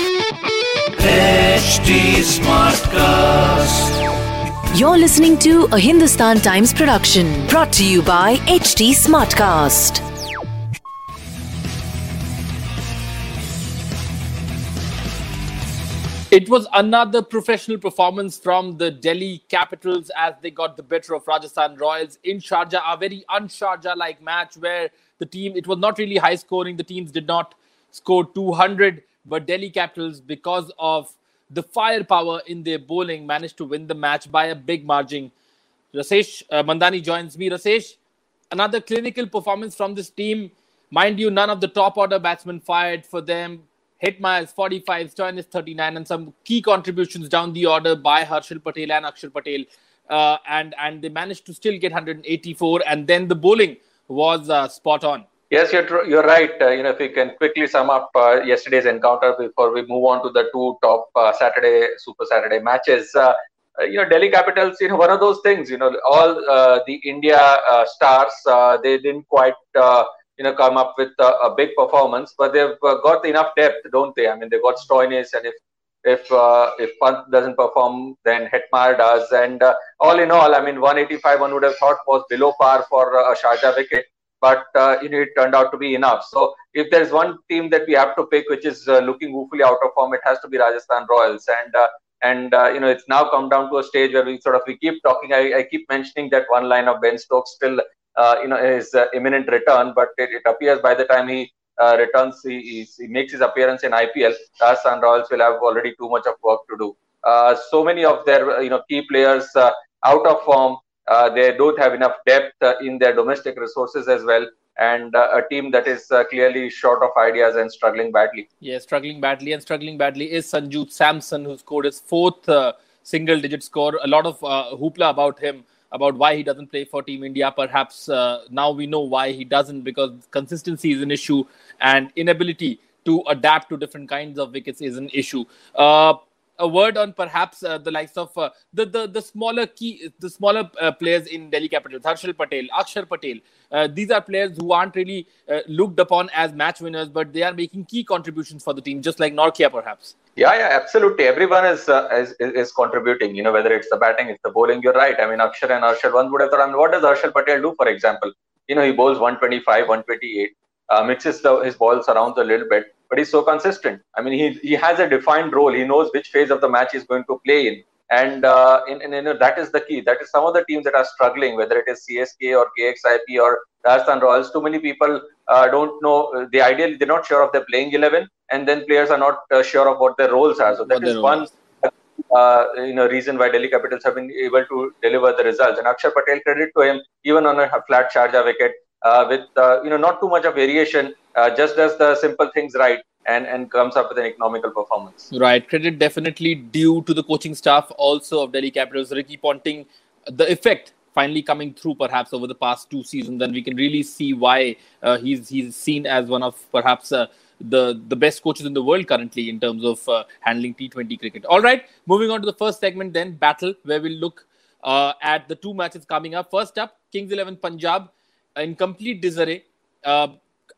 HT Smartcast. You're listening to a Hindustan Times production brought to you by HT Smartcast. It was another professional performance from the Delhi Capitals as they got the better of Rajasthan Royals in Sharjah, a very un-Sharjah like match where the team, it was not really high scoring. The teams did not score 200, but Delhi Capitals, because of the firepower in their bowling, managed to win the match by a big margin. Rasesh uh, Mandani joins me. Rasesh, another clinical performance from this team. Mind you, none of the top order batsmen fired for them. Hetmyer is 45, Stoinis 39, and some key contributions down the order by Harshal Patel and Akshar Patel. Uh, and, and they managed to still get 184, and then the bowling was uh, spot on. Yes, you're you're right. Uh, you know, if we can quickly sum up uh, yesterday's encounter before we move on to the two top uh, Saturday Super Saturday matches. Uh, uh, you know, Delhi Capitals. You know, one of those things. You know, all uh, the India stars they didn't quite you know come up with a, big performance, but they've got enough depth, don't they? I mean, they've got Stoinis, and if if if Pant doesn't perform, then Hetmyer does. And all in all, I mean, 185 one would have thought was below par for a Sharjah wicket but uh, you know it turned out to be enough. So if there's one team that we have to pick, which is uh, looking woefully out of form, it has to be Rajasthan Royals. And uh, and uh, you know it's now come down to a stage where we sort of we keep talking. I, I keep mentioning that one line of Ben Stokes still uh, you know his uh, imminent return, but it, it, appears by the time he returns, he, he, makes his appearance in IPL. Rajasthan Royals will have already too much of work to do. so many of their you know key players out of form they don't have enough depth uh, in their domestic resources as well and uh, a team that is uh, clearly short of ideas and struggling badly. Yeah, struggling badly and struggling badly is Sanju Samson, who scored his fourth uh, single digit score. A lot of uh, hoopla about him, about why he doesn't play for Team India. Perhaps now we know why he doesn't because consistency is an issue and inability to adapt to different kinds of wickets is an issue a word on perhaps uh, the likes of uh, the, the the smaller key the smaller uh, players in Delhi Capitals, Harshal Patel, Akshar Patel. Uh, these are players who aren't really uh, looked upon as match winners, but they are making key contributions for the team, just like Nortje perhaps. Yeah, yeah, absolutely. Everyone is, uh, is is contributing. You know, whether it's the batting, it's the bowling. You're right. I mean, Akshar and Harshal. One would have thought. I mean, what does Harshal Patel do, for example? You know, he bowls 125, 128, mixes the, his balls around a little bit but he's so consistent. I mean, he he has a defined role. He knows which phase of the match he's going to play in, and uh, in, in, that is the key. That is some of the teams that are struggling, whether it is CSK or KXIP or Rajasthan Royals. Too many people uh, don't know. They ideally they're not sure of their playing eleven, and then players are not uh, sure of what their roles are. So that is one. Uh, you know, reason why Delhi Capitals have been able to deliver the results. And Akshar Patel, credit to him, even on a flat Sharjah wicket, uh, with uh, you know not too much of variation, uh, just does the simple things right and and comes up with an economical performance. Right, credit definitely due to the coaching staff also of Delhi Capitals, Ricky Ponting, the effect finally coming through perhaps over the past two seasons, and we can really see why uh, he's he's seen as one of perhaps. Uh, the the best coaches in the world currently in terms of uh, handling T20 cricket. All right, moving on to the first segment then battle where we'll look uh, at the two matches coming up. First up, Kings 11 Punjab in complete disarray uh,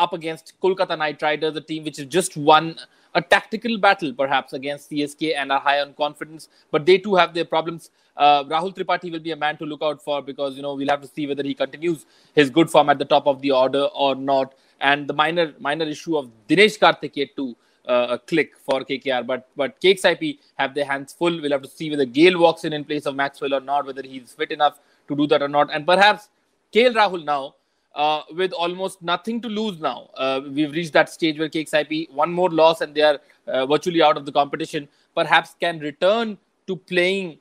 up against Kolkata Knight Riders, a team which has just won a tactical battle, perhaps, against CSK and are high on confidence. But they too have their problems. Uh, Rahul Tripathi will be a man to look out for because you know we'll have to see whether he continues his good form at the top of the order or not. And the minor minor issue of Dinesh Karthik yet to uh, click for KKR. But but KXIP have their hands full. We'll have to see whether Gayle walks in in place of Maxwell or not, whether he's fit enough to do that or not. And perhaps KL Rahul now uh, with almost nothing to lose now. Uh, we've reached that stage where KXIP, one more loss and they are uh, virtually out of the competition, perhaps can return to playing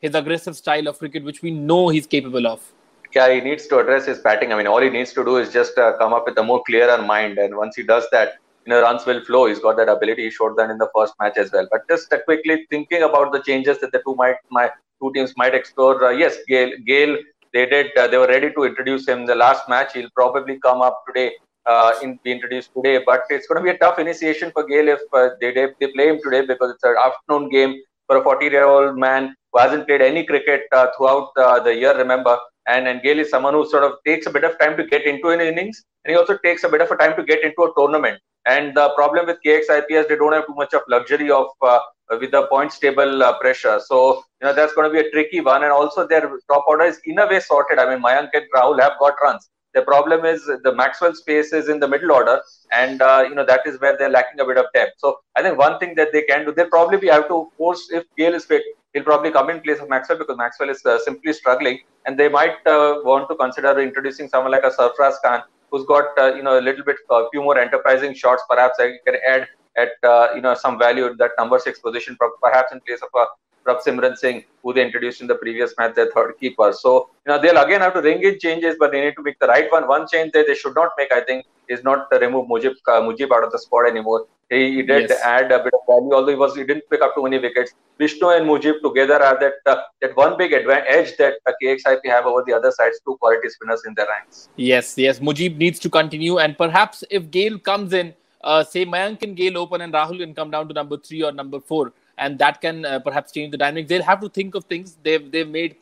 his aggressive style of cricket, which we know he's capable of. Yeah, he needs to address his batting. I mean, all he needs to do is just uh, come up with a more clearer mind. And once he does that, you know runs will flow. He's got that ability. He showed that in the first match as well. But just uh, quickly thinking about the changes that the two might my two teams might explore. Uh, yes, Gayle, Gayle, they did. Uh, they were ready to introduce him the last match. He'll probably come up today. Uh, in be introduced today, but it's going to be a tough initiation for Gayle if uh, they, they play him today because it's an afternoon game for a 40 year old man who hasn't played any cricket uh, throughout the year. Remember, and, and Gayle is someone who sort of takes a bit of time to get into an innings, and he also takes a bit of a time to get into a tournament. And the problem with KXIP is they don't have too much of luxury of uh, with the points table uh, pressure. So you know that's going to be a tricky one. And also their top order is in a way sorted. I mean, Mayank and Rahul have got runs. The problem is the Maxwell space is in the middle order, and uh, you know that is where they're lacking a bit of depth. So I think one thing that they can do, they'll probably be have to force if Gayle is fit, he'll probably come in place of Maxwell because Maxwell is uh, simply struggling, and they might uh, want to consider introducing someone like a Sarfaraz Khan, who's got uh, you know a little bit a few more enterprising shots. Perhaps I can add at uh, you know some value at that number six position, perhaps in place of a Prabh Singh, who they introduced in the previous match, their third keeper. So, you know, they'll again have to ring in changes, but they need to make the right one. One change that they should not make, I think, is not to remove Mujib, uh, Mujib out of the squad anymore. He, he did yes. add a bit of value, although he was he didn't pick up too many wickets. Bishnoi and Mujib together are that uh, that one big advantage that uh, KXIP have over the other sides, two quality spinners in their ranks. Yes, yes. Mujib needs to continue, and perhaps if Gayle comes in, uh, say Mayank and Gayle open, and Rahul can come down to number three or number four and that can uh, perhaps change the dynamics. They'll have to think of things. They've they've made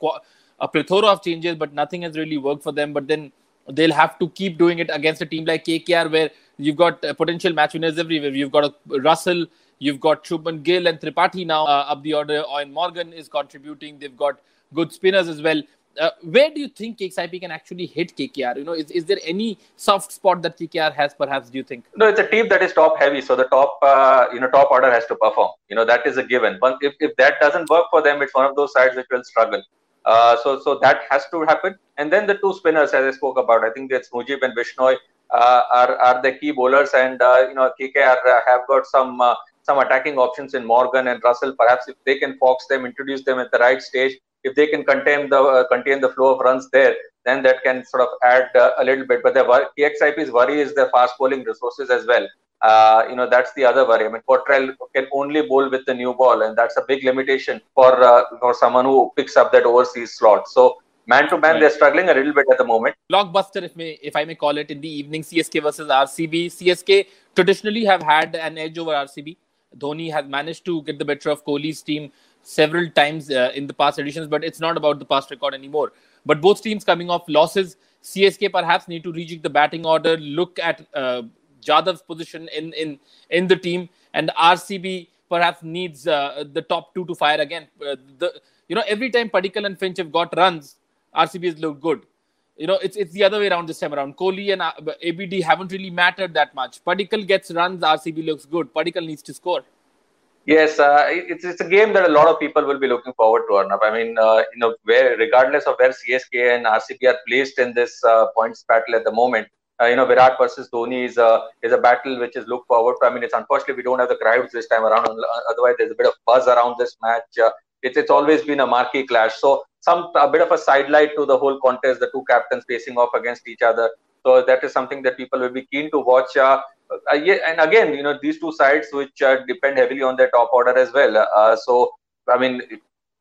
a plethora of changes, but nothing has really worked for them. But then they'll have to keep doing it against a team like KKR, where you've got uh, potential match winners everywhere. You've got a Russell, you've got Shubman Gill and Tripathi now uh, up the order. Eoin Morgan is contributing. They've got good spinners as well. Uh, where do you think KXIP can actually hit KKR? You know, is, is there any soft spot that KKR has? Perhaps do you think? No, it's a team that is top heavy, so the top uh, you know top order has to perform. You know that is a given. But if, if that doesn't work for them, it's one of those sides which will struggle. Uh, so so that has to happen. And then the two spinners, as I spoke about, I think it's Mujib and Bishnoi uh, are are the key bowlers, and uh, you know KKR have got some. some attacking options in Morgan and Russell. Perhaps if they can fox them, introduce them at the right stage, if they can contain the uh, contain the flow of runs there, then that can sort of add uh, a little bit. But the KXIP's worry is the fast bowling resources as well. Uh, you know that's the other worry. I mean, Cottrell can only bowl with the new ball, and that's a big limitation for uh, for someone who picks up that overseas slot. So man to man, right. they're struggling a little bit at the moment. Blockbuster, if may if I may call it, in the evening, CSK versus RCB. CSK traditionally have had an edge over RCB. Dhoni has managed to get the better of Kohli's team several times uh, in the past editions, but it's not about the past record anymore. But both teams coming off losses, CSK perhaps need to rejig the batting order, look at uh, Jadhav's position in, in, in the team, and RCB perhaps needs uh, the top two to fire again. Uh, the you know every time Padikkal and Finch have got runs, RCB has looked good. You know it's it's the other way around this time around. Kohli and uh, ABD haven't really mattered that much. Padikkal gets runs, RCB looks good. Padikkal needs to score. Yes, uh, it's it's a game that a lot of people will be looking forward to. Arnab. I mean, uh, you know, where regardless of where CSK and RCB are placed in this uh, points battle at the moment, uh, you know, Virat versus Dhoni is a is a battle which is looked forward to. I mean, it's unfortunately we don't have the crowds this time around. Otherwise, there's a bit of buzz around this match. Uh, it's it's always been a marquee clash. So some a bit of a sidelight to the whole contest. The two captains facing off against each other. So that is something that people will be keen to watch. Uh, uh, and again, you know, these two sides which uh, depend heavily on their top order as well. Uh, so, I mean,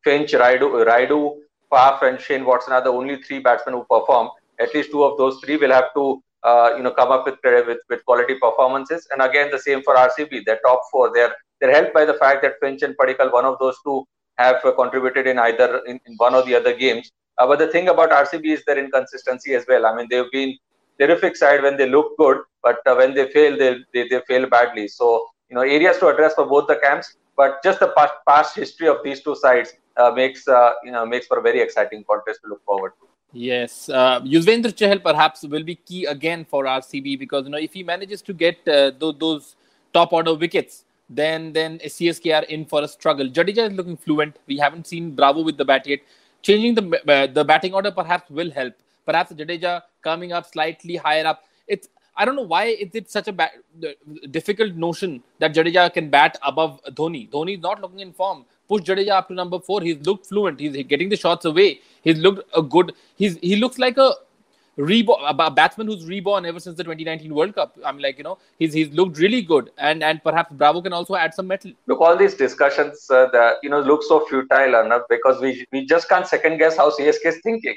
Finch, Rayudu, Rayudu, Faf, and Shane Watson are the only three batsmen who perform. At least two of those three will have to, uh, you know, come up with, with with quality performances. And again, the same for RCB. Their top four, they're they're helped by the fact that Finch and Padikkal, one of those two, have uh, contributed in either in, in, one or the other games. Uh, but the thing about RCB is their inconsistency as well. I mean, they've been terrific side when they look good, but uh, when they fail, they, they, they fail badly. So, you know, areas to address for both the camps, but just the past, past history of these two sides uh, makes, uh, you know, makes for a very exciting contest to look forward to. Yes, uh, Yuzvendra Chahal perhaps will be key again for RCB because you know if he manages to get uh, those, top order wickets, then then CSK are in for a struggle. Jadeja is looking fluent. We haven't seen Bravo with the bat yet. Changing the uh, the batting order perhaps will help. Perhaps Jadeja coming up slightly higher up. It's I don't know why it's, it's such a ba- difficult notion that Jadeja can bat above Dhoni. Dhoni is not looking in form. Push Jadeja up to number four. He's looked fluent. He's getting the shots away. He's looked a good. He's he looks like a reborn, a batsman who's reborn ever since the 2019 World Cup. I'm like, you know, he's he's looked really good, and and perhaps Bravo can also add some metal. Look, all these discussions, uh, that you know, look so futile, Arnab, because we we just can't second guess how CSK is thinking.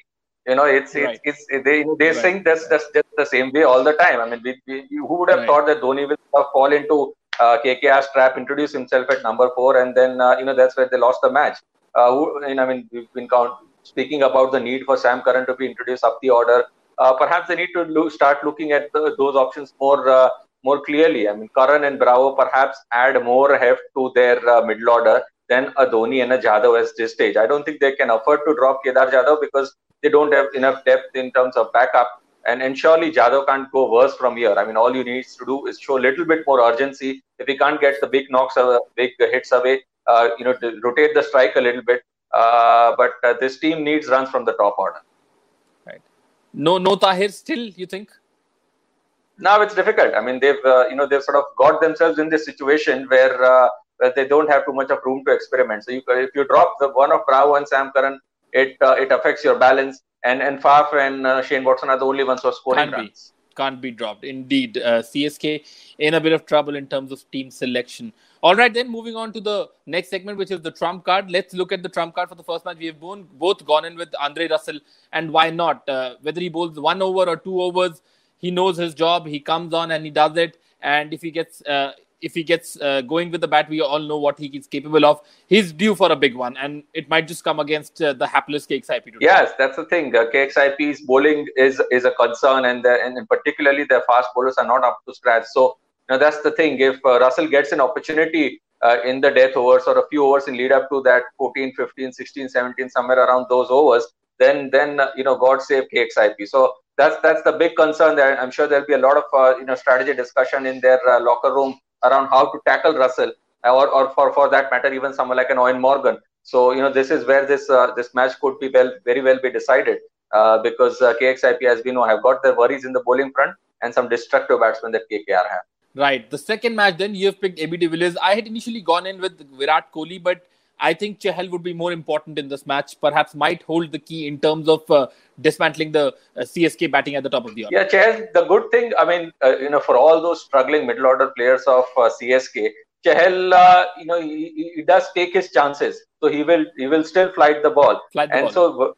You know, it's right. it's, it's they they right. think that's that's just the same way all the time. I mean, we, we, who would have right. thought that Dhoni will fall into uh, KKR's trap, introduce himself at number four, and then uh, you know that's where they lost the match. Uh, who, I mean, we've been count, speaking about the need for Sam Curran to be introduced up the order. Uh, perhaps they need to look, start looking at the, those options more uh, more clearly. I mean, Curran and Bravo perhaps add more heft to their uh, middle order than a Dhoni and a Jadhav at this stage. I don't think they can afford to drop Kedar Jadhav because they don't have enough depth in terms of backup. And, and surely Jadhav can't go worse from here. I mean, all you need to do is show a little bit more urgency. If he can't get the big knocks, uh, big hits away, uh, you know, rotate the strike a little bit. Uh, but uh, this team needs runs from the top order. Right. No, no Tahir still. You think? Now it's difficult. I mean, they've uh, you know they've sort of got themselves in this situation where, uh, where they don't have too much of room to experiment. So you, if you drop the one of Bravo and Sam Curran, it it affects your balance. And and Faf and Shane Watson are the only ones who are scoring Can runs. Be. Can't be dropped. Indeed, CSK in a bit of trouble in terms of team selection. All right, then moving on to the next segment, which is the trump card. Let's look at the trump card for the first match. We have both, both gone in with Andre Russell, and why not? Uh, whether he bowls one over or two overs, he knows his job. He comes on and he does it. And if he gets uh, if he gets uh, going with the bat, we all know what he is capable of. He's due for a big one, and it might just come against uh, the hapless KXIP. Today. Yes, that's the thing. Uh, KXIP's bowling is is a concern, and and particularly their fast bowlers are not up to scratch. So now that's the thing. If uh, Russell gets an opportunity uh, in the death overs or a few overs in lead up to that 14, 15, 16, 17, somewhere around those overs, then then uh, you know God save KXIP. So that's that's the big concern there. I'm sure there'll be a lot of uh, you know strategy discussion in their locker room around how to tackle Russell, uh, or or for for that matter, even someone like an Eoin Morgan. So you know this is where this uh, this match could be well very well be decided uh, because uh, KXIP as we know have got their worries in the bowling front and some destructive batsmen that KKR have. Right. The second match, then you have picked AB de Villiers. I had initially gone in with Virat Kohli, but I think Chahal would be more important in this match. Perhaps might hold the key in terms of uh, dismantling the uh, CSK batting at the top of the order. Yeah, Chahal. The good thing, I mean, uh, you know, for all those struggling middle order players of uh, CSK, Chahal, uh, you know, he, he, does take his chances. So he will he will still flight the ball, flight the and ball. so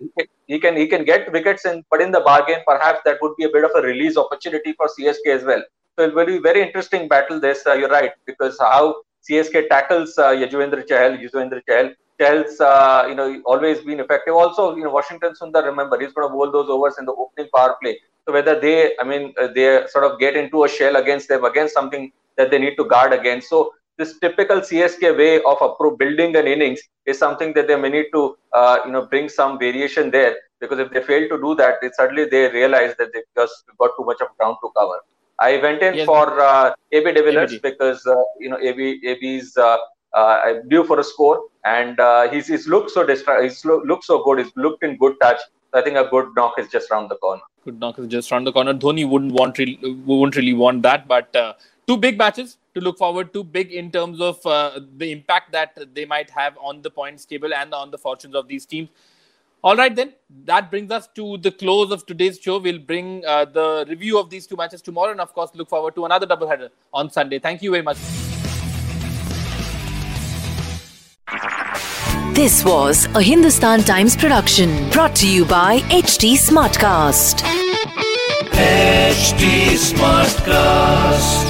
he can he can get wickets and But in the bargain, perhaps that would be a bit of a release opportunity for CSK as well. So it will be very interesting battle. This uh, you're right because how CSK tackles uh, Yuzvendra Chahal, Yuzvendra Chahal. Chahal's uh, you know always been effective. Also, you know Washington Sundar. Remember, he's going to bowl those overs in the opening power play. So whether they, I mean, uh, they sort of get into a shell against them, against something that they need to guard against. So this typical CSK way of building an innings is something that they may need to, uh, you know, bring some variation there. Because if they fail to do that, it suddenly they realize that they've just got too much of ground to cover. I went in yes. for uh, AB de Villiers because uh, you know AB AB's uh, uh, due for a score and uh, he's he's looked so distra- he's lo- looked so good. He's looked in good touch. So I think a good knock is just around the corner. Good knock is just around the corner. Dhoni wouldn't want really, wouldn't really want that, but uh, two big matches to look forward to. Big in terms of uh, the impact that they might have on the points table and on the fortunes of these teams. All right, then. That brings us to the close of today's show. We'll bring uh, the review of these two matches tomorrow, and of course, look forward to another doubleheader on Sunday. Thank you very much. This was a Hindustan Times production brought to you by HT Smartcast. HT Smartcast.